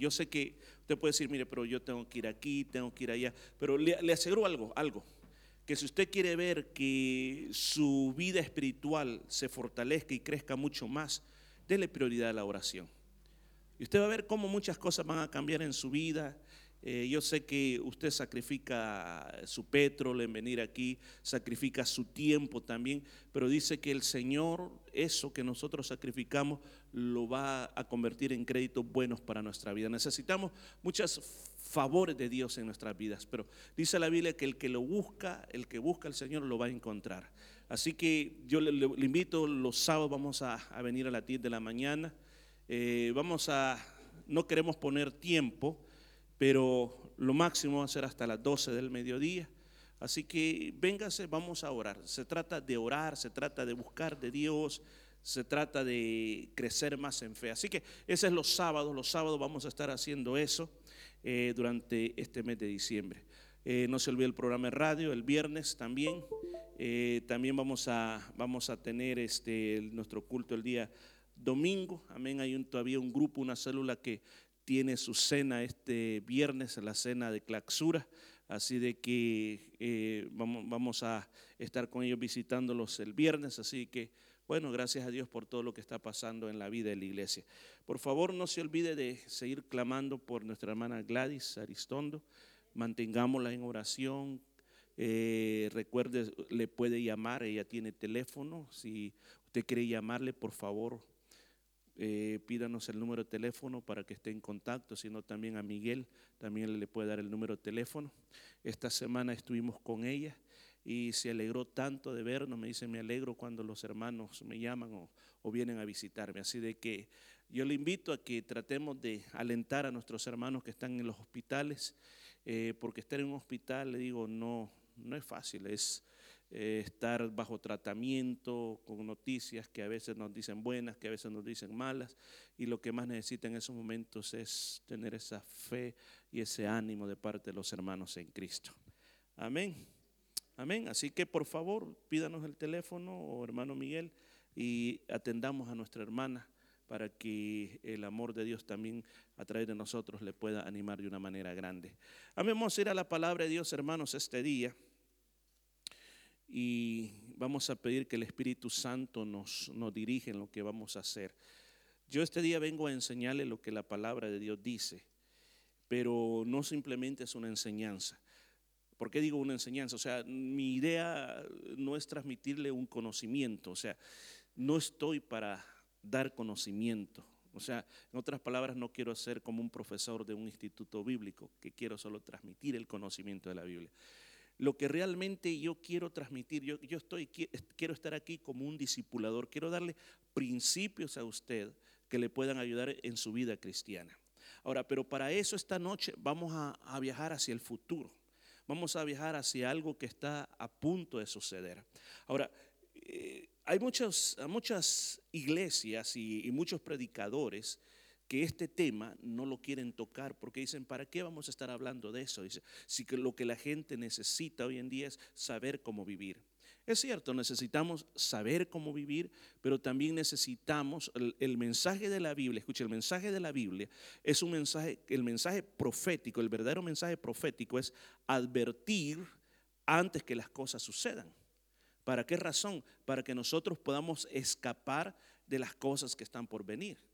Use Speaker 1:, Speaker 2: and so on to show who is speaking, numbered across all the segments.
Speaker 1: Yo sé que usted puede decir, mire, pero yo tengo que ir aquí, tengo que ir allá, pero le, le aseguro algo, algo, que si usted quiere ver que su vida espiritual se fortalezca y crezca mucho más, déle prioridad a la oración. Y usted va a ver cómo muchas cosas van a cambiar en su vida. Eh, yo sé que usted sacrifica su petróleo en venir aquí, sacrifica su tiempo también, pero dice que el Señor, eso que nosotros sacrificamos, lo va a convertir en créditos buenos para nuestra vida. Necesitamos muchos favores de Dios en nuestras vidas, pero dice la Biblia que el que lo busca, el que busca al Señor, lo va a encontrar. Así que yo le, invito, los sábados vamos a, venir a las 10 de la mañana. Eh, vamos a, no queremos poner tiempo, pero lo máximo va a ser hasta las 12 del mediodía. Así que véngase, vamos a orar. Se trata de orar, se trata de buscar de Dios, se trata de crecer más en fe. Así que ese es los sábados, los sábados vamos a estar haciendo eso eh, durante este mes de diciembre. Eh, no se olvide el programa de radio, el viernes también. también vamos a, vamos a tener este, nuestro culto el día domingo. Amén. Hay un, todavía un grupo, una célula que tiene su cena este viernes, la cena de claxura. Así de que eh, vamos, vamos a estar con ellos visitándolos el viernes. Así que, bueno, gracias a Dios por todo lo que está pasando en la vida de la iglesia. Por favor, no se olvide de seguir clamando por nuestra hermana Gladys Aristondo. Mantengámosla en oración, eh, recuerde, le puede llamar, ella tiene teléfono. Si usted quiere llamarle, por favor, eh, pídanos el número de teléfono para que esté en contacto, sino también a Miguel, también le puede dar el número de teléfono. Esta semana estuvimos con ella y se alegró tanto de vernos, me dice, me alegro cuando los hermanos me llaman o, vienen a visitarme. Así de que yo le invito a que tratemos de alentar a nuestros hermanos que están en los hospitales, eh, porque estar en un hospital, le digo, no, no es fácil, es eh, estar bajo tratamiento, con noticias que a veces nos dicen buenas, que a veces nos dicen malas, y lo que más necesita en esos momentos es tener esa fe y ese ánimo de parte de los hermanos en Cristo. Amén. Amén. Así que por favor, pídanos el teléfono o hermano Miguel y atendamos a nuestra hermana para que el amor de Dios también a través de nosotros le pueda animar de una manera grande. Amén. Vamos a ir a la palabra de Dios, hermanos, este día y vamos a pedir que el Espíritu Santo nos, nos dirija en lo que vamos a hacer. Yo este día vengo a enseñarle lo que la palabra de Dios dice, pero no simplemente es una enseñanza. ¿Por qué digo una enseñanza? O sea, mi idea no es transmitirle un conocimiento, o sea, no estoy para dar conocimiento. O sea, en otras palabras, no quiero ser como un profesor de un instituto bíblico, que quiero solo transmitir el conocimiento de la Biblia lo que realmente yo quiero transmitir. Yo, estoy, quiero estar aquí como un discipulador, quiero darle principios a usted que le puedan ayudar en su vida cristiana. Ahora, pero para eso esta noche vamos a, viajar hacia el futuro. Vamos a viajar hacia algo que está a punto de suceder. Ahora, eh, hay muchas, muchas iglesias y, y muchos predicadores que este tema no lo quieren tocar porque dicen, ¿para qué vamos a estar hablando de eso? Dice, si lo que la gente necesita hoy en día es saber cómo vivir. Es cierto, necesitamos saber cómo vivir, pero también necesitamos el, mensaje de la Biblia. Escuche, el mensaje de la Biblia es un mensaje, el mensaje profético, el verdadero mensaje profético es advertir antes que las cosas sucedan. ¿Para qué razón? Para que nosotros podamos escapar de las cosas que están por venir.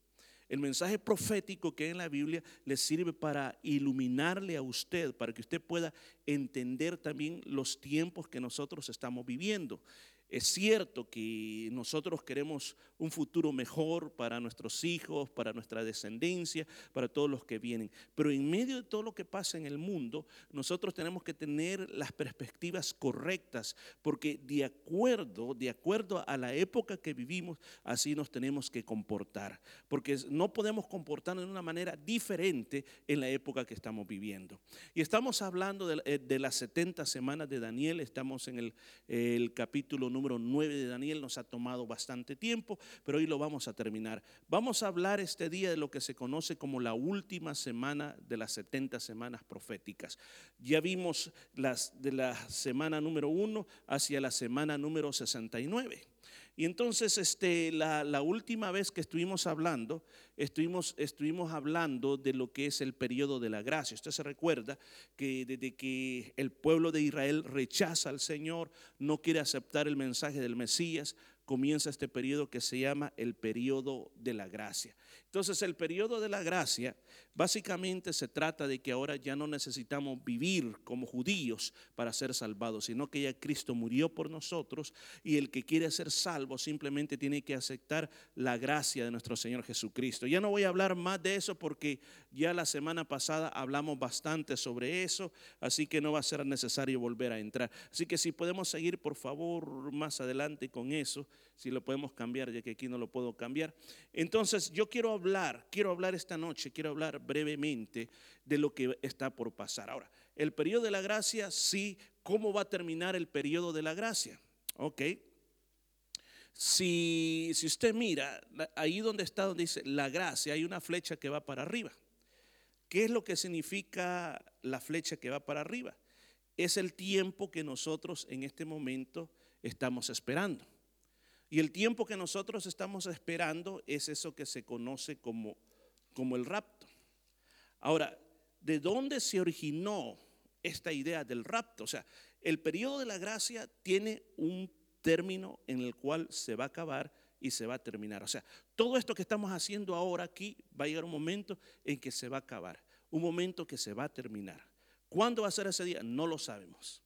Speaker 1: El mensaje profético que hay en la Biblia le sirve para iluminarle a usted, para que usted pueda entender también los tiempos que nosotros estamos viviendo. Es cierto que nosotros queremos un futuro mejor para nuestros hijos, para nuestra descendencia, para todos los que vienen. Pero en medio de todo lo que pasa en el mundo, nosotros tenemos que tener las perspectivas correctas, porque de acuerdo, de acuerdo a la época que vivimos, así nos tenemos que comportar. Porque no podemos comportarnos de una manera diferente en la época que estamos viviendo. Y estamos hablando de, eh, las 70 semanas de Daniel, estamos en el, el capítulo número 9 de Daniel nos ha tomado bastante tiempo, pero hoy lo vamos a terminar. Vamos a hablar este día de lo que se conoce como la última semana de las 70 semanas proféticas. Ya vimos las de la semana número 1 hacia la semana número 69. Y entonces, este, la, última vez que estuvimos hablando, estuvimos, estuvimos hablando de lo que es el periodo de la gracia. Usted se recuerda que desde que el pueblo de Israel rechaza al Señor, no quiere aceptar el mensaje del Mesías, comienza este periodo que se llama el periodo de la gracia. Entonces el periodo de la gracia básicamente se trata de que ahora ya no necesitamos vivir como judíos para ser salvados, sino que ya Cristo murió por nosotros y el que quiere ser salvo simplemente tiene que aceptar la gracia de nuestro Señor Jesucristo. Ya no voy a hablar más de eso porque ya la semana pasada hablamos bastante sobre eso, así que no va a ser necesario volver a entrar. Así que si podemos seguir por favor más adelante con eso, si lo podemos cambiar, ya que aquí no lo puedo cambiar. Entonces yo quiero hablar, quiero hablar esta noche, quiero hablar brevemente de lo que está por pasar. Ahora, el periodo de la gracia, sí, ¿cómo va a terminar el periodo de la gracia? Ok. Si, si usted mira, ahí donde está, donde dice la gracia, hay una flecha que va para arriba. ¿Qué es lo que significa la flecha que va para arriba? Es el tiempo que nosotros en este momento estamos esperando. Y el tiempo que nosotros estamos esperando es eso que se conoce como, como el rapto. Ahora, ¿de dónde se originó esta idea del rapto? O sea, el periodo de la gracia tiene un término en el cual se va a acabar y se va a terminar. O sea, todo esto que estamos haciendo ahora aquí va a llegar un momento en que se va a acabar, un momento que se va a terminar. ¿Cuándo va a ser ese día? No lo sabemos.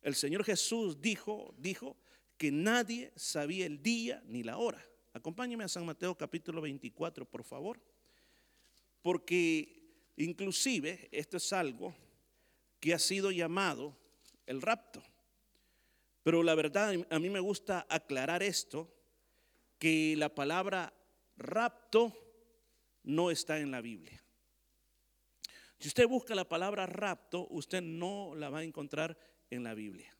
Speaker 1: El Señor Jesús dijo, dijo que nadie sabía el día ni la hora. Acompáñeme a San Mateo capítulo 24, por favor. Porque inclusive esto es algo que ha sido llamado el rapto. Pero la verdad, a mí me gusta aclarar esto, que la palabra rapto no está en la Biblia. Si usted busca la palabra rapto, usted no la va a encontrar en la Biblia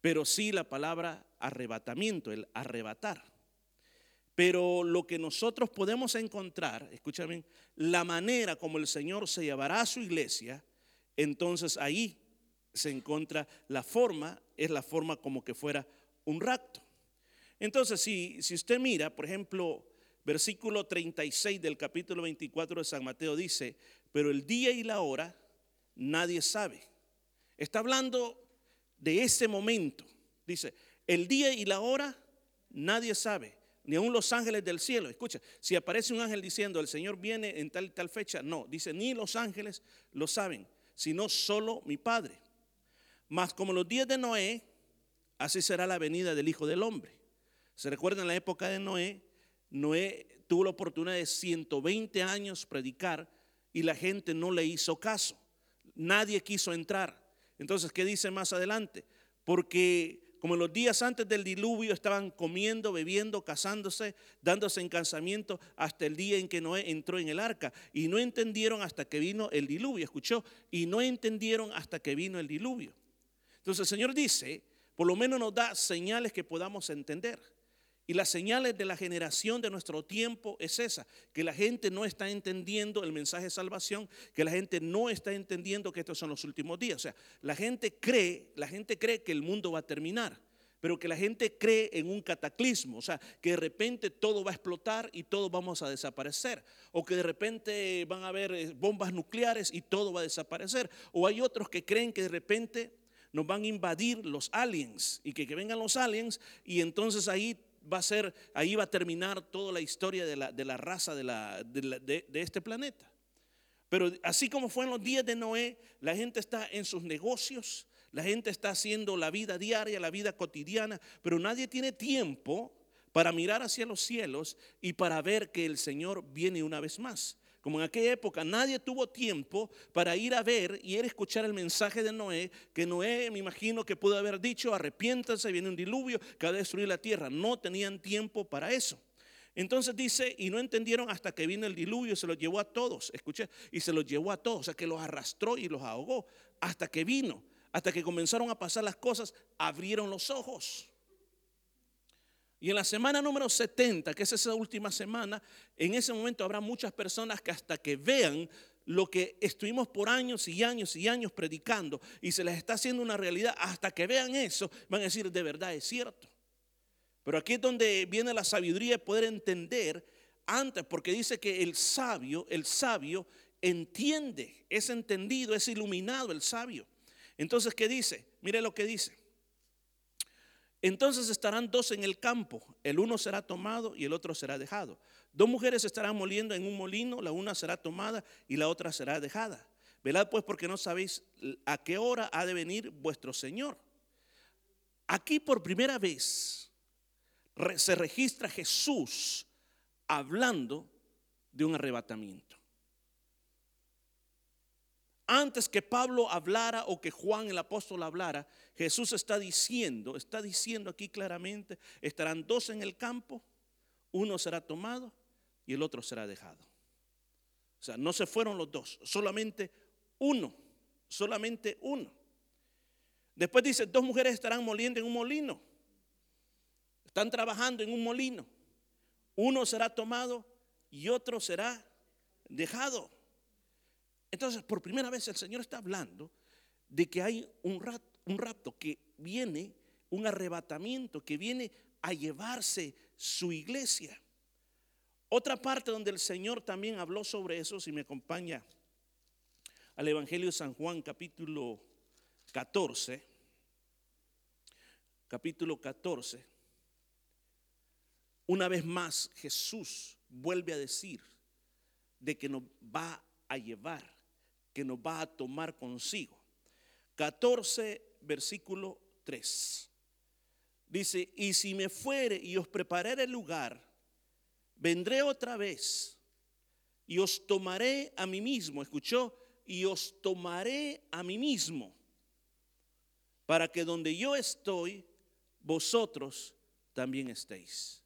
Speaker 1: pero sí la palabra arrebatamiento, el arrebatar. Pero lo que nosotros podemos encontrar, escúchame, la manera como el Señor se llevará a su iglesia, entonces ahí se encuentra la forma, es la forma como que fuera un rapto. Entonces, si, si usted mira, por ejemplo, versículo 36 del capítulo 24 de San Mateo dice, pero el día y la hora nadie sabe. Está hablando de ese momento. Dice, el día y la hora nadie sabe, ni aun los ángeles del cielo. Escucha, si aparece un ángel diciendo, el Señor viene en tal y tal fecha, no, dice, ni los ángeles lo saben, sino solo mi Padre. Mas como los días de Noé, así será la venida del Hijo del Hombre. ¿Se recuerda en la época de Noé? Noé tuvo la oportunidad de 120 años predicar y la gente no le hizo caso. Nadie quiso entrar. Entonces, ¿qué dice más adelante? Porque como en los días antes del diluvio estaban comiendo, bebiendo, casándose, dándose en casamiento hasta el día en que Noé entró en el arca. Y no entendieron hasta que vino el diluvio, escuchó, y no entendieron hasta que vino el diluvio. Entonces el Señor dice, por lo menos nos da señales que podamos entender. Y las señales de la generación de nuestro tiempo es esa, que la gente no está entendiendo el mensaje de salvación, que la gente no está entendiendo que estos son los últimos días. O sea, la gente cree, la gente cree que el mundo va a terminar, pero que la gente cree en un cataclismo, o sea, que de repente todo va a explotar y todos vamos a desaparecer, o que de repente van a haber eh, bombas nucleares y todo va a desaparecer, o hay otros que creen que de repente nos van a invadir los aliens y que, que vengan los aliens y entonces ahí va a ser, ahí va a terminar toda la historia de la, de la raza de, la, de, de este planeta. Pero así como fue en los días de Noé, la gente está en sus negocios, la gente está haciendo la vida diaria, la vida cotidiana, pero nadie tiene tiempo para mirar hacia los cielos y para ver que el Señor viene una vez más. Como en aquella época nadie tuvo tiempo para ir a ver y ir a escuchar el mensaje de Noé, que Noé me imagino que pudo haber dicho, arrepiéntanse, viene un diluvio que va a destruir la tierra. No tenían tiempo para eso. Entonces dice, y no entendieron hasta que vino el diluvio y se los llevó a todos, escuché, y se los llevó a todos, o sea que los arrastró y los ahogó, hasta que vino, hasta que comenzaron a pasar las cosas, abrieron los ojos. Y en la semana número 70, que es esa última semana, en ese momento habrá muchas personas que hasta que vean lo que estuvimos por años y años y años predicando y se les está haciendo una realidad, hasta que vean eso, van a decir, de verdad es cierto. Pero aquí es donde viene la sabiduría de poder entender antes, porque dice que el sabio, el sabio entiende, es entendido, es iluminado el sabio. Entonces, ¿qué dice? Mire lo que dice. Entonces estarán dos en el campo, el uno será tomado y el otro será dejado. Dos mujeres estarán moliendo en un molino, la una será tomada y la otra será dejada. Velad pues porque no sabéis a qué hora ha de venir vuestro Señor. Aquí por primera vez se registra Jesús hablando de un arrebatamiento. Antes que Pablo hablara o que Juan el apóstol hablara, Jesús está diciendo, está diciendo aquí claramente, estarán dos en el campo, uno será tomado y el otro será dejado. O sea, no se fueron los dos, solamente uno, solamente uno. Después dice, dos mujeres estarán moliendo en un molino, están trabajando en un molino, uno será tomado y otro será dejado. Entonces, por primera vez el Señor está hablando de que hay un, rapto, que viene, un arrebatamiento, que viene a llevarse su iglesia. Otra parte donde el Señor también habló sobre eso, si me acompaña al Evangelio de San Juan capítulo 14, capítulo 14, una vez más Jesús vuelve a decir de que nos va a llevar que nos va a tomar consigo. 14, versículo 3. Dice, y si me fuere y os prepararé el lugar, vendré otra vez y os tomaré a mí mismo. ¿Escuchó? Y os tomaré a mí mismo, para que donde yo estoy, vosotros también estéis.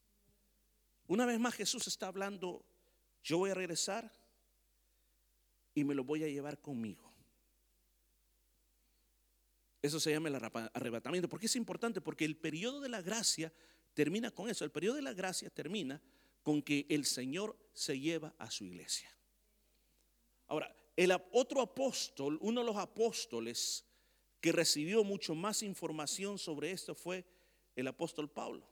Speaker 1: Una vez más Jesús está hablando, yo voy a regresar y me lo voy a llevar conmigo. Eso se llama el arrebatamiento. ¿Por qué es importante? Porque el periodo de la gracia termina con eso. El periodo de la gracia termina con que el Señor se lleva a su iglesia. Ahora, el otro apóstol, uno de los apóstoles que recibió mucho más información sobre esto fue el apóstol Pablo.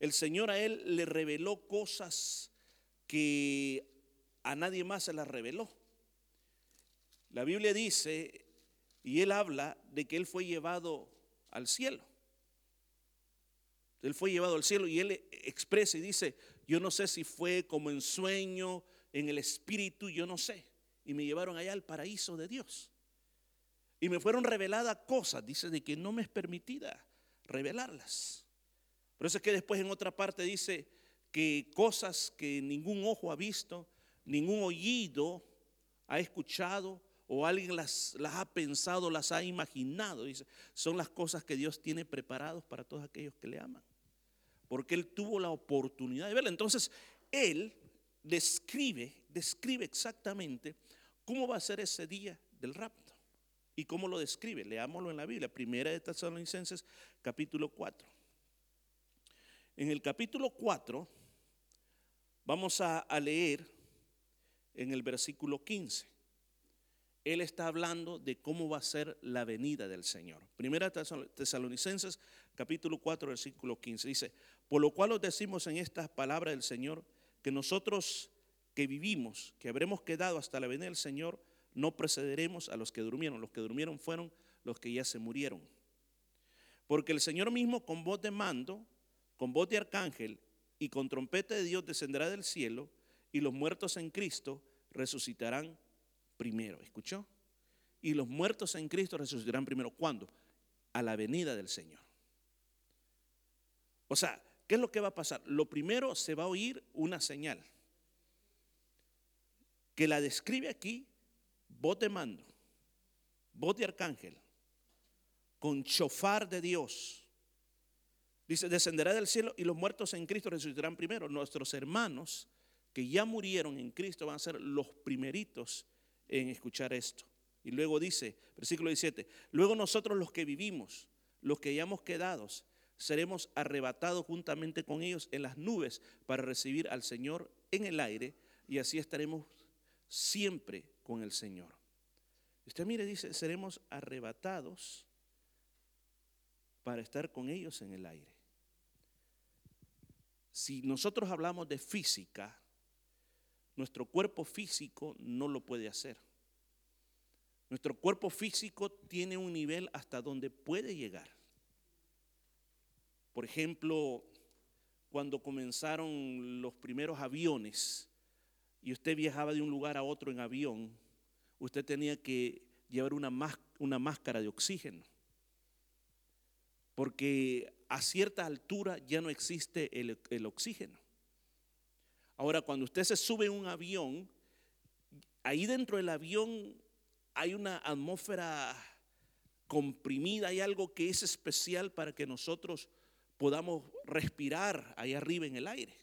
Speaker 1: El Señor a él le reveló cosas que a nadie más se las reveló. La Biblia dice, y él habla de que él fue llevado al cielo. Él fue llevado al cielo y él expresa y dice, yo no sé si fue como en sueño, en el espíritu, yo no sé. Y me llevaron allá al paraíso de Dios. Y me fueron reveladas cosas, dice, de que no me es permitida revelarlas. Por eso es que después en otra parte dice que cosas que ningún ojo ha visto, ningún oído ha escuchado, o alguien las, ha pensado, las ha imaginado. Dice, son las cosas que Dios tiene preparados para todos aquellos que le aman. Porque Él tuvo la oportunidad de verla. Entonces, Él describe, describe exactamente cómo va a ser ese día del rapto. ¿Y cómo lo describe? Leámoslo en la Biblia, primera de Tesalonicenses, capítulo 4. En el capítulo 4 vamos a, a leer en el versículo 15 él está hablando de cómo va a ser la venida del Señor. Primera Tesalonicenses capítulo 4 versículo 15 dice, por lo cual os decimos en estas palabras del Señor que nosotros que vivimos, que habremos quedado hasta la venida del Señor, no precederemos a los que durmieron. Los que durmieron fueron los que ya se murieron. Porque el Señor mismo con voz de mando, con voz de arcángel y con trompeta de Dios descenderá del cielo y los muertos en Cristo resucitarán primero. ¿Escuchó? Y los muertos en Cristo resucitarán primero. ¿Cuándo? A la venida del Señor. O sea, ¿qué es lo que va a pasar? Lo primero se va a oír una señal que la describe aquí voz de mando, voz de arcángel, con chofar de Dios. Dice, descenderá del cielo y los muertos en Cristo resucitarán primero. Nuestros hermanos que ya murieron en Cristo van a ser los primeritos en escuchar esto. Y luego dice, versículo 17, luego nosotros los que vivimos, los que hayamos quedado, seremos arrebatados juntamente con ellos en las nubes para recibir al Señor en el aire y así estaremos siempre con el Señor. Usted mire, dice, seremos arrebatados para estar con ellos en el aire. si nosotros hablamos de física, nuestro cuerpo físico no lo puede hacer. Nuestro cuerpo físico tiene un nivel hasta donde puede llegar. Por ejemplo, cuando comenzaron los primeros aviones y usted viajaba de un lugar a otro en avión, usted tenía que llevar una, máscara de oxígeno. Porque a cierta altura ya no existe el oxígeno. Ahora, cuando usted se sube en un avión, ahí dentro del avión hay una atmósfera comprimida, hay algo que es especial para que nosotros podamos respirar ahí arriba en el aire.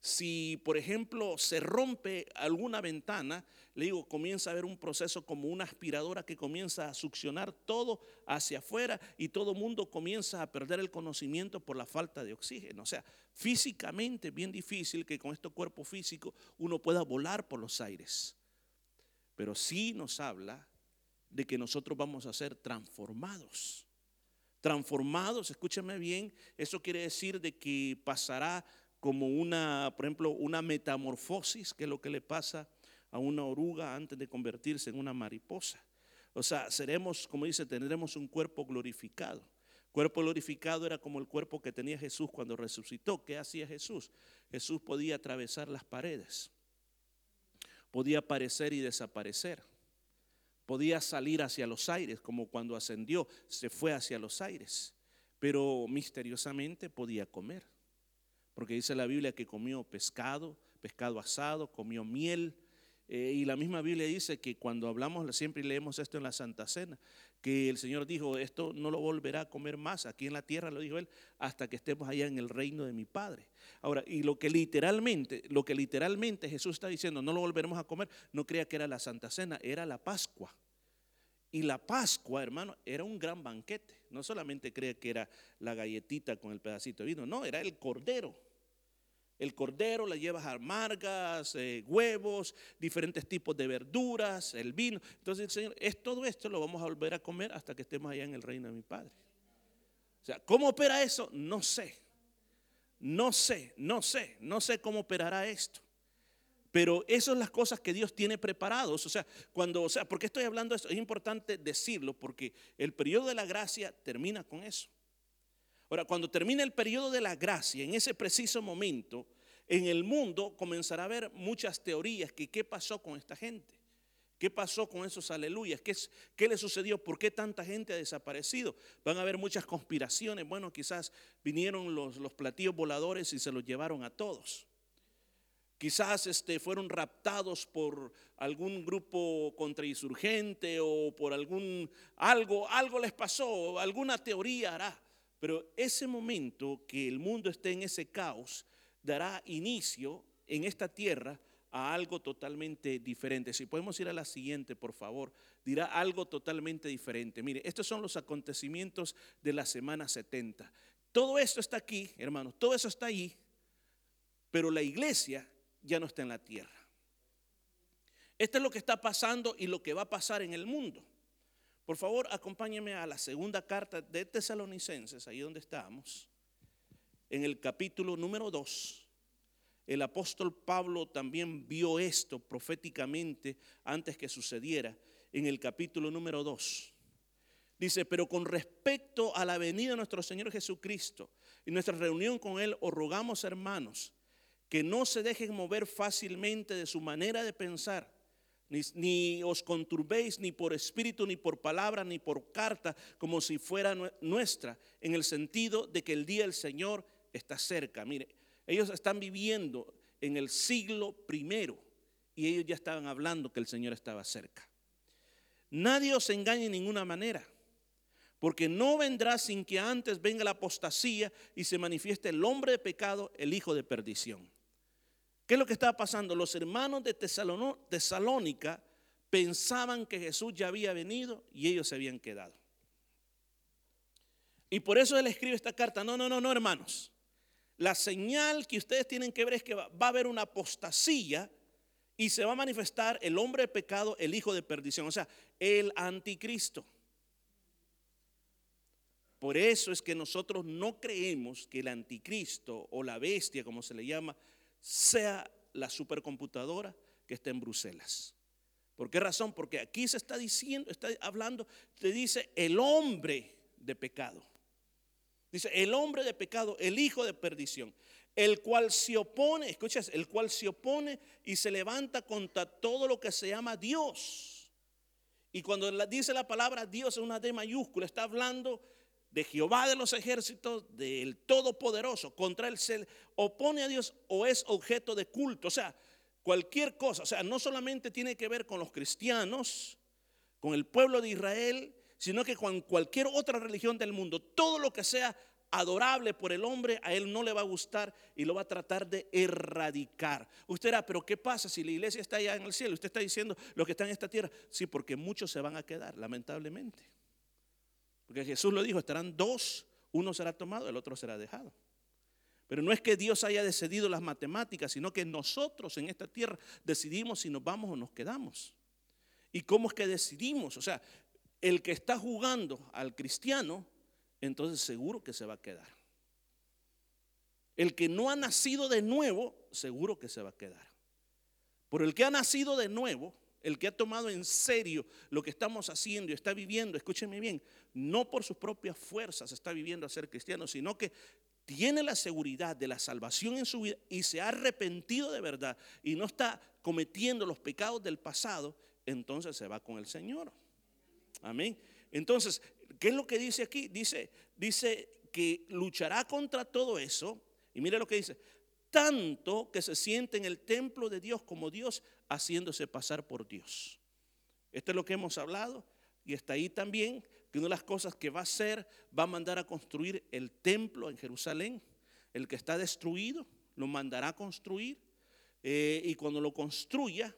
Speaker 1: Si, por ejemplo, se rompe alguna ventana, le digo, comienza a haber un proceso como una aspiradora que comienza a succionar todo hacia afuera y todo mundo comienza a perder el conocimiento por la falta de oxígeno. O sea, físicamente es bien difícil que con este cuerpo físico uno pueda volar por los aires. Pero sí nos habla de que nosotros vamos a ser transformados. Transformados, escúchame bien, eso quiere decir de que pasará como una, por ejemplo, una metamorfosis, que es lo que le pasa a una oruga antes de convertirse en una mariposa. O sea, seremos, como dice, tendremos un cuerpo glorificado. Cuerpo glorificado era como el cuerpo que tenía Jesús cuando resucitó. ¿Qué hacía Jesús? Jesús podía atravesar las paredes, podía aparecer y desaparecer, podía salir hacia los aires, como cuando ascendió, se fue hacia los aires, pero misteriosamente podía comer porque dice la Biblia que comió pescado, pescado asado, comió miel. Eh, y la misma Biblia dice que cuando hablamos, siempre leemos esto en la Santa Cena, que el Señor dijo, esto no lo volverá a comer más aquí en la tierra, lo dijo Él, hasta que estemos allá en el reino de mi Padre. Ahora, y lo que literalmente, lo que literalmente Jesús está diciendo, no lo volveremos a comer, no crea que era la Santa Cena, era la Pascua. Y la Pascua, hermano, era un gran banquete. No solamente crea que era la galletita con el pedacito de vino, no, era el cordero el cordero, le llevas amargas, eh, huevos, diferentes tipos de verduras, el vino. Entonces el Señor, es todo esto lo vamos a volver a comer hasta que estemos allá en el reino de mi Padre. O sea, ¿cómo opera eso? No sé. No sé, no sé, no sé cómo operará esto. Pero esas son las cosas que Dios tiene preparados. O sea, cuando, o sea, ¿por qué estoy hablando de esto? Es importante decirlo porque el periodo de la gracia termina con eso. Ahora, cuando termine el periodo de la gracia, en ese preciso momento, en el mundo comenzará a haber muchas teorías que qué pasó con esta gente. ¿Qué pasó con esos aleluyas? ¿Qué, ¿Qué, le sucedió? ¿Por qué tanta gente ha desaparecido? Van a haber muchas conspiraciones. Bueno, quizás vinieron los, los platillos voladores y se los llevaron a todos. Quizás este, fueron raptados por algún grupo contrainsurgente o por algún algo, algo les pasó, alguna teoría hará. Pero ese momento que el mundo esté en ese caos dará inicio en esta tierra a algo totalmente diferente. Si podemos ir a la siguiente, por favor, dirá algo totalmente diferente. Mire, estos son los acontecimientos de la semana 70. Todo esto está aquí, hermanos, todo eso está ahí, pero la iglesia ya no está en la tierra. Esto es lo que está pasando y lo que va a pasar en el mundo. Por favor, acompáñeme a la segunda carta de Tesalonicenses, ahí donde estamos, en el capítulo número 2. El apóstol Pablo también vio esto proféticamente antes que sucediera, en el capítulo número 2. Dice, pero con respecto a la venida de nuestro Señor Jesucristo y nuestra reunión con Él, os rogamos, hermanos, que no se dejen mover fácilmente de su manera de pensar ni, os conturbéis ni por espíritu, ni por palabra, ni por carta, como si fuera nuestra, en el sentido de que el día del Señor está cerca. Mire, ellos están viviendo en el siglo primero y ellos ya estaban hablando que el Señor estaba cerca. Nadie os engañe en ninguna manera, porque no vendrá sin que antes venga la apostasía y se manifieste el hombre de pecado, el hijo de perdición. ¿Qué es lo que estaba pasando? Los hermanos de Tesalónica pensaban que Jesús ya había venido y ellos se habían quedado. Y por eso él escribe esta carta. No, no, no, no, hermanos. La señal que ustedes tienen que ver es que va, a haber una apostasía y se va a manifestar el hombre de pecado, el hijo de perdición, o sea, el anticristo. Por eso es que nosotros no creemos que el anticristo o la bestia, como se le llama, sea la supercomputadora que está en Bruselas. ¿Por qué razón? Porque aquí se está diciendo, está hablando, te dice el hombre de pecado. Dice el hombre de pecado, el hijo de perdición, el cual se opone, escuchas, el cual se opone y se levanta contra todo lo que se llama Dios. Y cuando dice la palabra Dios es una D mayúscula, está hablando de Jehová de los ejércitos, del Todopoderoso, contra él se opone a Dios o es objeto de culto. O sea, cualquier cosa, o sea, no solamente tiene que ver con los cristianos, con el pueblo de Israel, sino que con cualquier otra religión del mundo, todo lo que sea adorable por el hombre, a él no le va a gustar y lo va a tratar de erradicar. Usted dirá, pero ¿qué pasa si la iglesia está allá en el cielo? Usted está diciendo lo que está en esta tierra. Sí, porque muchos se van a quedar, lamentablemente. Porque Jesús lo dijo, estarán dos, uno será tomado, el otro será dejado. Pero no es que Dios haya decidido las matemáticas, sino que nosotros en esta tierra decidimos si nos vamos o nos quedamos. ¿Y cómo es que decidimos? O sea, el que está jugando al cristiano, entonces seguro que se va a quedar. El que no ha nacido de nuevo, seguro que se va a quedar. Por el que ha nacido de nuevo, el que ha tomado en serio lo que estamos haciendo y está viviendo, escúcheme bien, no por sus propias fuerzas está viviendo a ser cristiano, sino que tiene la seguridad de la salvación en su vida y se ha arrepentido de verdad y no está cometiendo los pecados del pasado, entonces se va con el Señor. Amén. Entonces, ¿qué es lo que dice aquí? Dice, dice que luchará contra todo eso. Y mire lo que dice, tanto que se siente en el templo de Dios como Dios haciéndose pasar por Dios. Esto es lo que hemos hablado y está ahí también que una de las cosas que va a hacer, va a mandar a construir el templo en Jerusalén, el que está destruido, lo mandará a construir eh, y cuando lo construya,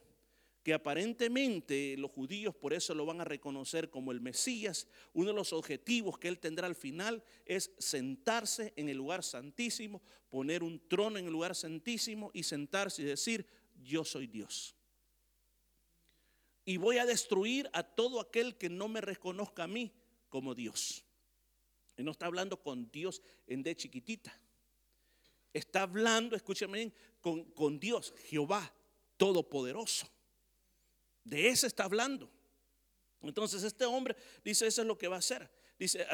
Speaker 1: que aparentemente los judíos por eso lo van a reconocer como el Mesías, uno de los objetivos que él tendrá al final es sentarse en el lugar santísimo, poner un trono en el lugar santísimo y sentarse y decir, yo soy Dios. Y voy a destruir a todo aquel que no me reconozca a mí como Dios. Y no está hablando con Dios en de chiquitita. Está hablando, escúchame con, con Dios, Jehová Todopoderoso. De ese está hablando. Entonces este hombre dice, eso es lo que va a hacer. Dice,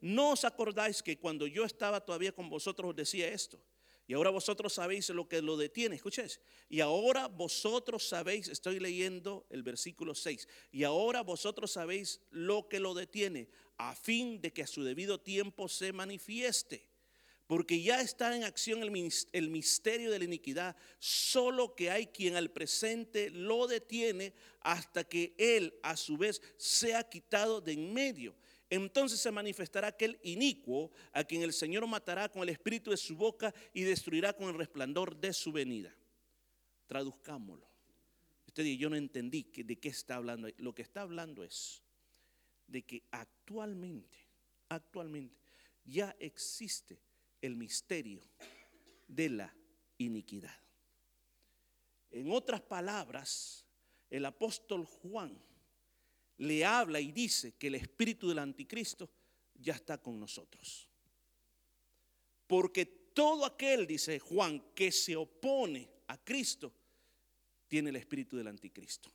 Speaker 1: no os acordáis que cuando yo estaba todavía con vosotros os decía esto. Y ahora vosotros sabéis lo que lo detiene. Escuchéis. Y ahora vosotros sabéis, estoy leyendo el versículo 6. Y ahora vosotros sabéis lo que lo detiene, a fin de que a su debido tiempo se manifieste porque ya está en acción el misterio de la iniquidad, solo que hay quien al presente lo detiene hasta que él a su vez sea quitado de en medio. Entonces se manifestará aquel inicuo a quien el Señor matará con el espíritu de su boca y destruirá con el resplandor de su venida. Traduzcámoslo. Usted dice, yo no entendí de qué está hablando. Lo que está hablando es de que actualmente, actualmente ya existe el misterio de la iniquidad. En otras palabras, el apóstol Juan le habla y dice que el espíritu del anticristo ya está con nosotros. Porque todo aquel, dice Juan, que se opone a Cristo, tiene el espíritu del anticristo.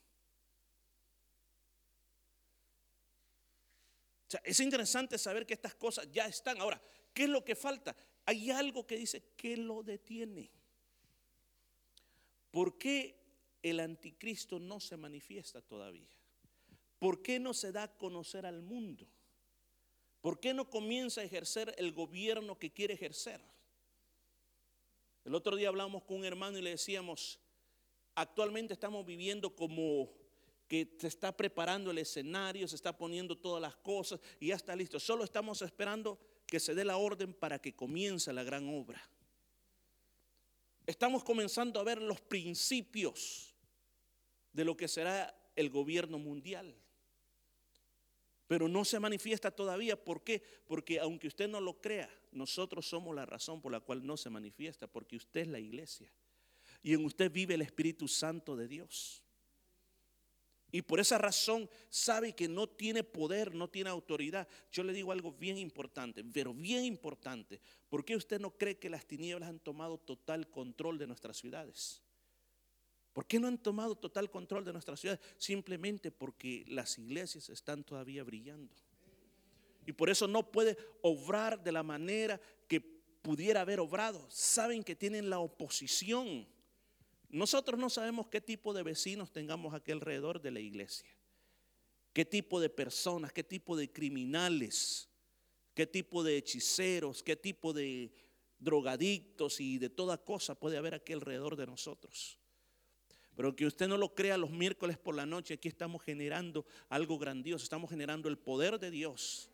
Speaker 1: O sea, es interesante saber que estas cosas ya están. Ahora, ¿qué es lo que falta? hay algo que dice que lo detiene. ¿Por qué el anticristo no se manifiesta todavía? ¿Por qué no se da a conocer al mundo? ¿Por qué no comienza a ejercer el gobierno que quiere ejercer? El otro día hablamos con un hermano y le decíamos, actualmente estamos viviendo como que se está preparando el escenario, se está poniendo todas las cosas y ya está listo. Solo estamos esperando que se dé la orden para que comience la gran obra. Estamos comenzando a ver los principios de lo que será el gobierno mundial. Pero no se manifiesta todavía. ¿Por qué? Porque aunque usted no lo crea, nosotros somos la razón por la cual no se manifiesta, porque usted es la iglesia. Y en usted vive el Espíritu Santo de Dios. Y por esa razón sabe que no tiene poder, no tiene autoridad. Yo le digo algo bien importante, pero bien importante. ¿Por qué usted no cree que las tinieblas han tomado total control de nuestras ciudades? ¿Por qué no han tomado total control de nuestras ciudades? Simplemente porque las iglesias están todavía brillando. Y por eso no puede obrar de la manera que pudiera haber obrado. Saben que tienen la oposición nosotros no sabemos qué tipo de vecinos tengamos aquí alrededor de la iglesia, qué tipo de personas, qué tipo de criminales, qué tipo de hechiceros, qué tipo de drogadictos y de toda cosa puede haber aquí alrededor de nosotros. Pero que usted no lo crea los miércoles por la noche, aquí estamos generando algo grandioso, estamos generando el poder de Dios.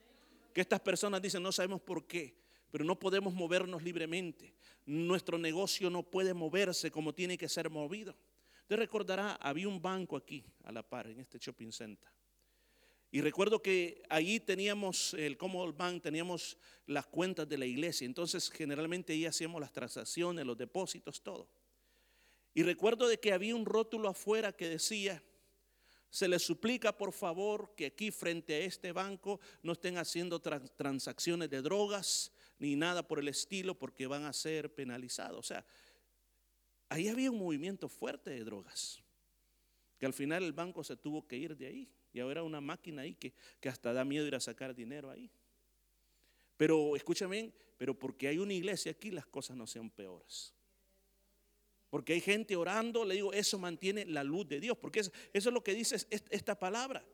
Speaker 1: Que estas personas dicen, no sabemos por qué, pero no podemos movernos libremente nuestro negocio no puede moverse como tiene que ser movido. Usted recordará, había un banco aquí a la par, en este shopping center. Y recuerdo que allí teníamos el Commonwealth Bank, teníamos las cuentas de la iglesia. Entonces, generalmente ahí hacíamos las transacciones, los depósitos, todo. Y recuerdo de que había un rótulo afuera que decía, se les suplica por favor que aquí frente a este banco no estén haciendo transacciones de drogas, ni nada por el estilo porque van a ser penalizados. O sea, ahí había un movimiento fuerte de drogas, que al final el banco se tuvo que ir de ahí. Y ahora una máquina ahí que, que hasta da miedo ir a sacar dinero ahí. Pero escúchame, pero porque hay una iglesia aquí las cosas no sean peores. Porque hay gente orando, le digo, eso mantiene la luz de Dios. Porque eso, eso es lo que dice esta palabra.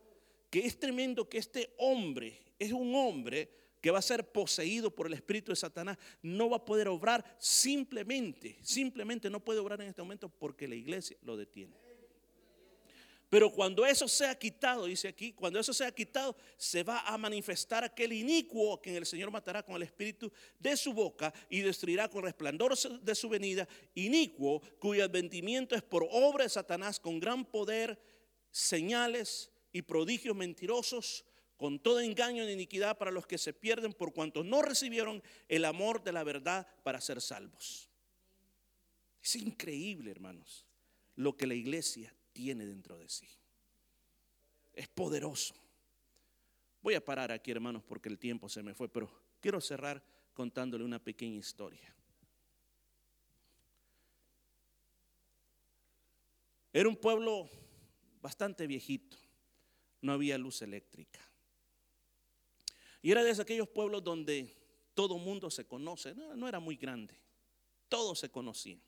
Speaker 1: Que es tremendo que este hombre es un hombre que va a ser poseído por el espíritu de Satanás, no va a poder obrar simplemente, simplemente no puede obrar en este momento porque la iglesia lo detiene. Pero cuando eso sea quitado, dice aquí, cuando eso sea quitado, se va a manifestar aquel inicuo que el Señor matará con el espíritu de su boca y destruirá con resplandor de su venida, inicuo cuyo adventimiento es por obra de Satanás con gran poder, señales y prodigios mentirosos con todo engaño de iniquidad para los que se pierden por cuanto no recibieron el amor de la verdad para ser salvos. Es increíble, hermanos, lo que la iglesia tiene dentro de sí. Es poderoso. Voy a parar aquí, hermanos, porque el tiempo se me fue, pero quiero cerrar contándole una pequeña historia. Era un pueblo bastante viejito, no había luz eléctrica. Y era de aquellos pueblos donde todo mundo se conoce, no, era muy grande, todos se conocían.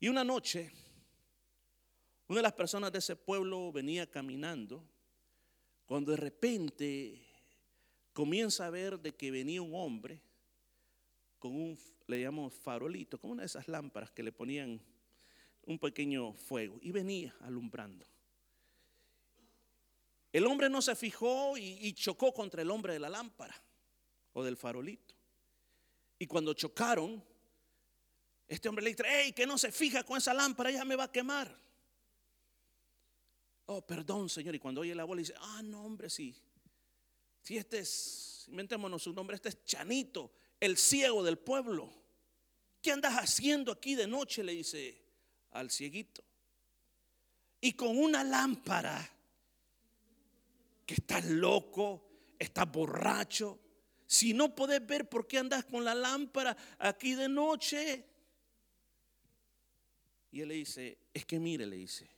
Speaker 1: Y una noche, una de las personas de ese pueblo venía caminando, cuando de repente comienza a ver de que venía un hombre con un, le llamamos farolito, como una de esas lámparas que le ponían un pequeño fuego, y venía alumbrando. El hombre no se fijó y, chocó contra el hombre de la lámpara o del farolito. Y cuando chocaron, este hombre le dice, hey, que no se fija con esa lámpara, ya me va a quemar. Oh, perdón, Señor. Y cuando oye la le dice, ah, no, hombre, sí. Si este es, inventémonos su nombre, este es Chanito, el ciego del pueblo. ¿Qué andas haciendo aquí de noche? Le dice al cieguito. Y con una lámpara que estás loco, estás borracho. Si no puedes ver por qué andas con la lámpara aquí de noche. Y él le dice, es que mire, le dice,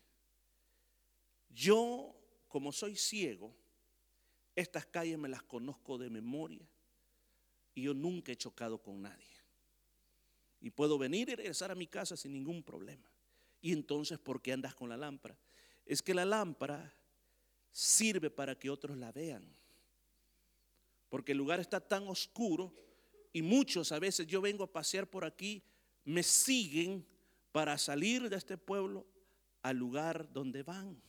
Speaker 1: yo como soy ciego, estas calles me las conozco de memoria y yo nunca he chocado con nadie. Y puedo venir y regresar a mi casa sin ningún problema. Y entonces, ¿por qué andas con la lámpara? Es que la lámpara sirve para que otros la vean. Porque el lugar está tan oscuro y muchos a veces yo vengo a pasear por aquí, me siguen para salir de este pueblo al lugar donde van.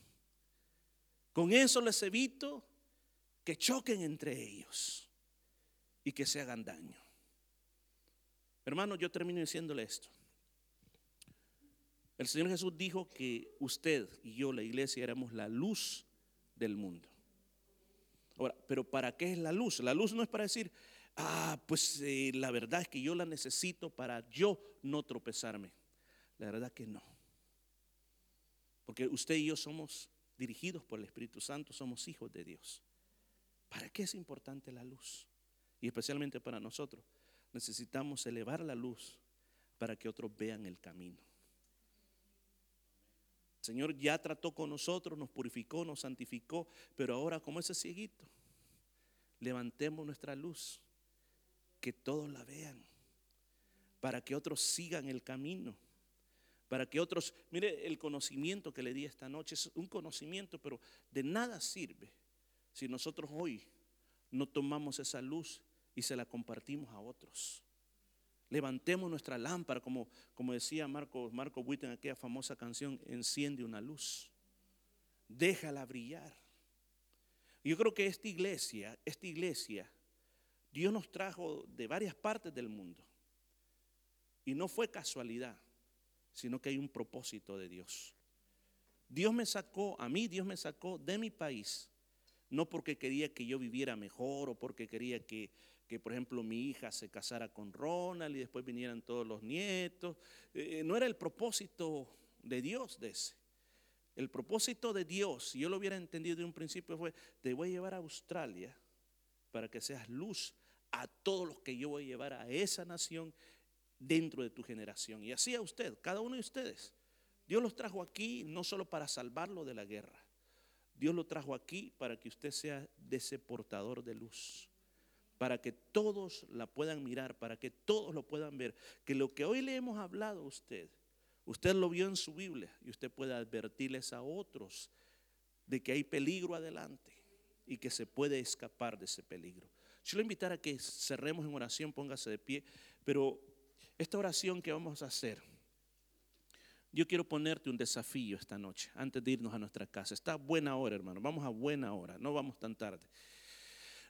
Speaker 1: Con eso les evito que choquen entre ellos y que se hagan daño. Hermano, yo termino diciéndole esto. El Señor Jesús dijo que usted y yo, la iglesia, éramos la luz del mundo. Ahora, pero ¿para qué es la luz? La luz no es para decir, ah, pues eh, la verdad es que yo la necesito para yo no tropezarme. La verdad que no. Porque usted y yo somos dirigidos por el Espíritu Santo, somos hijos de Dios. ¿Para qué es importante la luz? Y especialmente para nosotros. Necesitamos elevar la luz para que otros vean el camino. El Señor ya trató con nosotros, nos purificó, nos santificó, pero ahora como ese cieguito, levantemos nuestra luz, que todos la vean, para que otros sigan el camino, para que otros, mire el conocimiento que le di esta noche, es un conocimiento, pero de nada sirve si nosotros hoy no tomamos esa luz y se la compartimos a otros. Levantemos nuestra lámpara, como, como decía Marco, Marco en aquella famosa canción, enciende una luz, déjala brillar. Yo creo que esta iglesia, esta iglesia, Dios nos trajo de varias partes del mundo. Y no fue casualidad, sino que hay un propósito de Dios. Dios me sacó, a mí Dios me sacó de mi país, no porque quería que yo viviera mejor o porque quería que, que, por ejemplo, mi hija se casara con Ronald y después vinieran todos los nietos. Eh, no era el propósito de Dios de ese. El propósito de Dios, si yo lo hubiera entendido de un principio, fue, te voy a llevar a Australia para que seas luz a todos los que yo voy a llevar a esa nación dentro de tu generación. Y así a usted, cada uno de ustedes. Dios los trajo aquí no solo para salvarlo de la guerra. Dios lo trajo aquí para que usted sea de ese portador de luz para que todos la puedan mirar, para que todos lo puedan ver, que lo que hoy le hemos hablado a usted, usted lo vio en su Biblia y usted puede advertirles a otros de que hay peligro adelante y que se puede escapar de ese peligro. Yo le invitar a que cerremos en oración, póngase de pie, pero esta oración que vamos a hacer, yo quiero ponerte un desafío esta noche, antes de irnos a nuestra casa. Está buena hora, hermano, vamos a buena hora, no vamos tan tarde.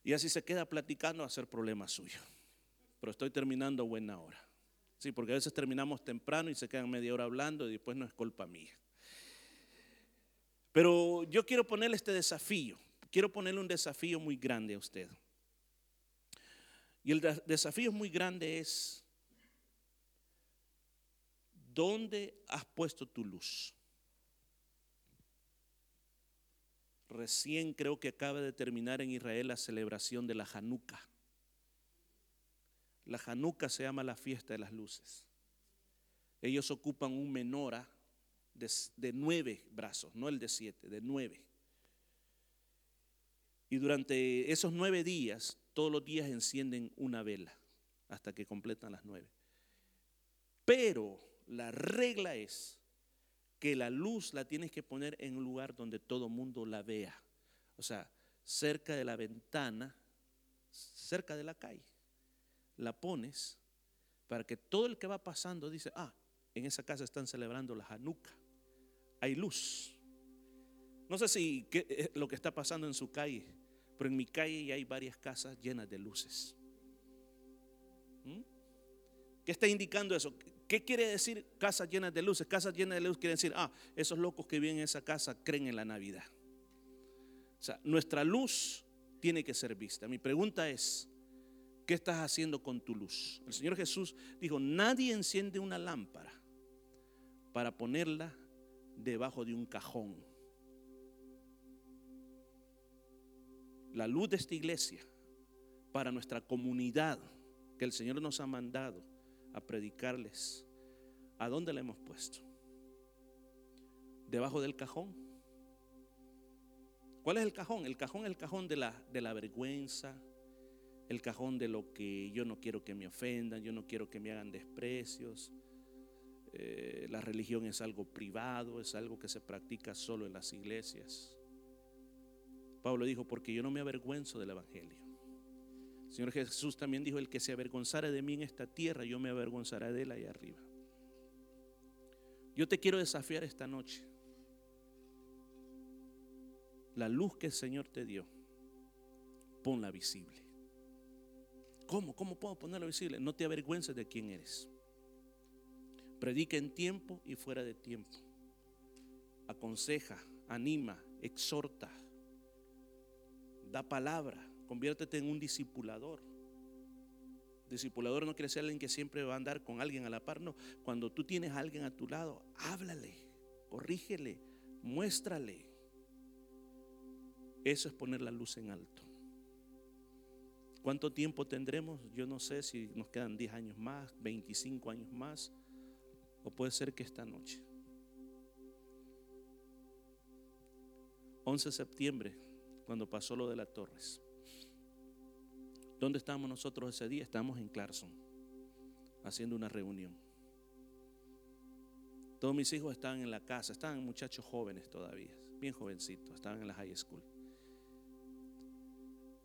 Speaker 1: Y así se queda platicando a ser problema suyo. Pero estoy terminando a buena hora. Sí, porque a veces terminamos temprano y se quedan media hora hablando y después no es culpa mía. Pero yo quiero ponerle este desafío. Quiero ponerle un desafío muy grande a usted. Y el desafío muy grande es, ¿dónde has puesto tu luz? Recién creo que acaba de terminar en Israel la celebración de la Hanukkah. La Hanukkah se llama la fiesta de las luces. Ellos ocupan un menora de, nueve brazos, no el de siete, de nueve. Y durante esos nueve días, todos los días encienden una vela hasta que completan las nueve. Pero la regla es que la luz la tienes que poner en un lugar donde todo mundo la vea. O sea, cerca de la ventana, cerca de la calle. La pones para que todo el que va pasando dice, ah, en esa casa están celebrando la Hanukkah. Hay luz. No sé si eh, lo que está pasando en su calle, pero en mi calle ya hay varias casas llenas de luces. ¿Mm? ¿Qué está indicando eso? ¿Qué quiere decir casas llenas de luces? Casas llenas de luz quiere decir, ah, esos locos que viven en esa casa creen en la Navidad. O sea, nuestra luz tiene que ser vista. Mi pregunta es, ¿qué estás haciendo con tu luz? El Señor Jesús dijo, nadie enciende una lámpara para ponerla debajo de un cajón. La luz de esta iglesia para nuestra comunidad que el Señor nos ha mandado a predicarles. ¿A dónde la hemos puesto? Debajo del cajón. ¿Cuál es el cajón? El cajón es el cajón de la, de la vergüenza, el cajón de lo que yo no quiero que me ofendan, yo no quiero que me hagan desprecios. Eh, la religión es algo privado, es algo que se practica solo en las iglesias. Pablo dijo, porque yo no me avergüenzo del Evangelio. Señor Jesús también dijo, el que se avergonzara de mí en esta tierra, yo me avergonzaré de él ahí arriba. Yo te quiero desafiar esta noche. La luz que el Señor te dio, ponla visible. ¿Cómo? ¿Cómo puedo ponerla visible? No te avergüences de quién eres. Predica en tiempo y fuera de tiempo. Aconseja, anima, exhorta, da palabra Conviértete en un discipulador. Discipulador no quiere ser alguien que siempre va a andar con alguien a la par, no. Cuando tú tienes a alguien a tu lado, háblale, corrígele, Muéstrale. Eso es poner la luz en alto. ¿Cuánto tiempo tendremos? Yo no sé si nos quedan 10 años más, 25 años más, o puede ser que esta noche. 11 de septiembre, cuando pasó lo de las torres. ¿Dónde estábamos nosotros ese día? Estábamos en Clarkson, haciendo una reunión. Todos mis hijos estaban en la casa, estaban muchachos jóvenes todavía, bien jovencitos, estaban en la high school.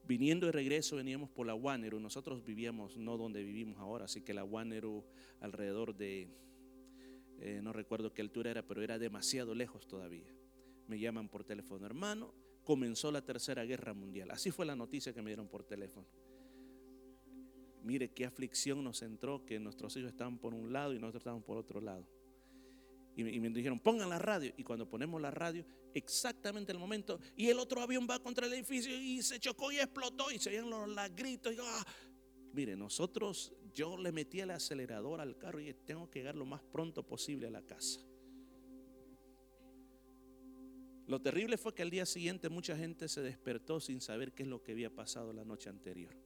Speaker 1: Viniendo de regreso veníamos por la Wanneru, nosotros vivíamos no donde vivimos ahora, así que la Wanneru alrededor de, eh, no recuerdo qué altura era, pero era demasiado lejos todavía. Me llaman por teléfono, hermano, comenzó la tercera guerra mundial. Así fue la noticia que me dieron por teléfono. Mire qué aflicción nos entró que nuestros hijos estaban por un lado y nosotros estábamos por otro lado. Y me, dijeron, pongan la radio. Y cuando ponemos la radio, exactamente el momento, y el otro avión va contra el edificio y se chocó y explotó y se oían los, gritos. Y, ¡ah! Mire, nosotros, yo le metí el acelerador al carro y tengo que llegar lo más pronto posible a la casa. Lo terrible fue que al día siguiente mucha gente se despertó sin saber qué es lo que había pasado la noche anterior.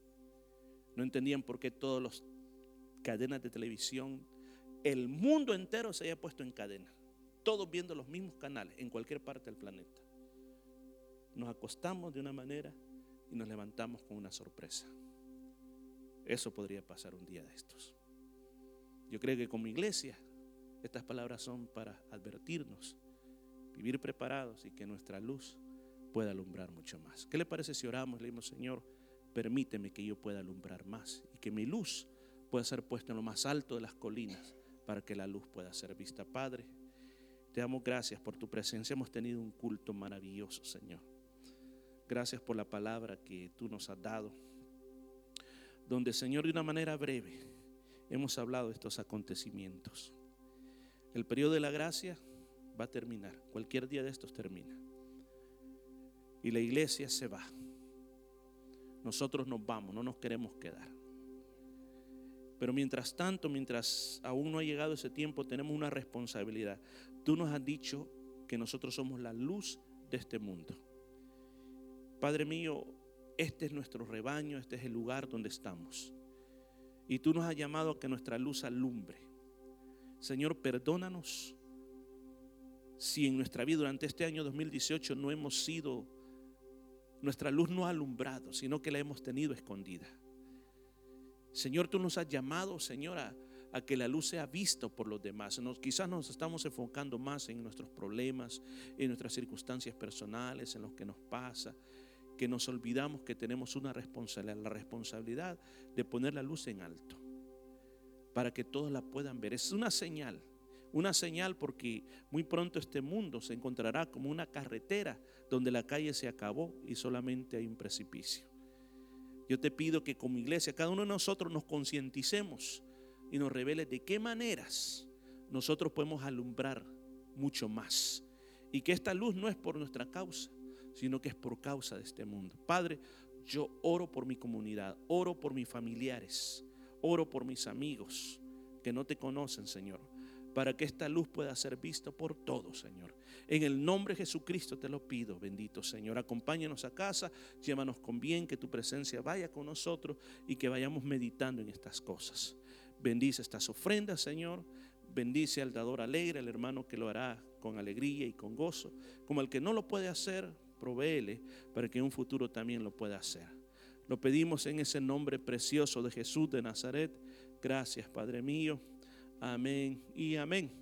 Speaker 1: No entendían por qué todas las cadenas de televisión el mundo entero se haya puesto en cadena, todos viendo los mismos canales en cualquier parte del planeta. Nos acostamos de una manera y nos levantamos con una sorpresa. Eso podría pasar un día de estos. Yo creo que como iglesia estas palabras son para advertirnos, vivir preparados y que nuestra luz pueda alumbrar mucho más. ¿Qué le parece si oramos? Le dimos, Señor, permíteme que yo pueda alumbrar más y que mi luz pueda ser puesta en lo más alto de las colinas para que la luz pueda ser vista. Padre, te damos gracias por tu presencia. Hemos tenido un culto maravilloso, Señor. Gracias por la palabra que tú nos has dado, donde, Señor, de una manera breve hemos hablado de estos acontecimientos. El periodo de la gracia va a terminar, cualquier día de estos termina. Y la iglesia se va. Nosotros nos vamos, no nos queremos quedar. Pero mientras tanto, mientras aún no ha llegado ese tiempo, tenemos una responsabilidad. Tú nos has dicho que nosotros somos la luz de este mundo. Padre mío, este es nuestro rebaño, este es el lugar donde estamos. Y tú nos has llamado a que nuestra luz alumbre. Señor, perdónanos si en nuestra vida durante este año 2018 no hemos sido, nuestra luz no ha alumbrado, sino que la hemos tenido escondida. Señor, tú nos has llamado, Señor, a, que la luz sea vista por los demás. quizás nos estamos enfocando más en nuestros problemas, en nuestras circunstancias personales, en lo que nos pasa, que nos olvidamos que tenemos una responsabilidad, la responsabilidad de poner la luz en alto, para que todos la puedan ver. Es una señal, una señal porque muy pronto este mundo se encontrará como una carretera donde la calle se acabó y solamente hay un precipicio. Yo te pido que como iglesia, cada uno de nosotros nos concienticemos y nos revele de qué maneras nosotros podemos alumbrar mucho más. Y que esta luz no es por nuestra causa, sino que es por causa de este mundo. Padre, yo oro por mi comunidad, oro por mis familiares, oro por mis amigos que no te conocen, Señor para que esta luz pueda ser vista por todos, Señor. En el nombre de Jesucristo te lo pido, bendito Señor. Acompáñanos a casa, llévanos con bien, que tu presencia vaya con nosotros y que vayamos meditando en estas cosas. Bendice estas ofrendas, Señor. Bendice al dador alegre, al hermano que lo hará con alegría y con gozo. Como el que no lo puede hacer, provéele para que en un futuro también lo pueda hacer. Lo pedimos en ese nombre precioso de Jesús de Nazaret. Gracias, Padre mío. Amén y amén.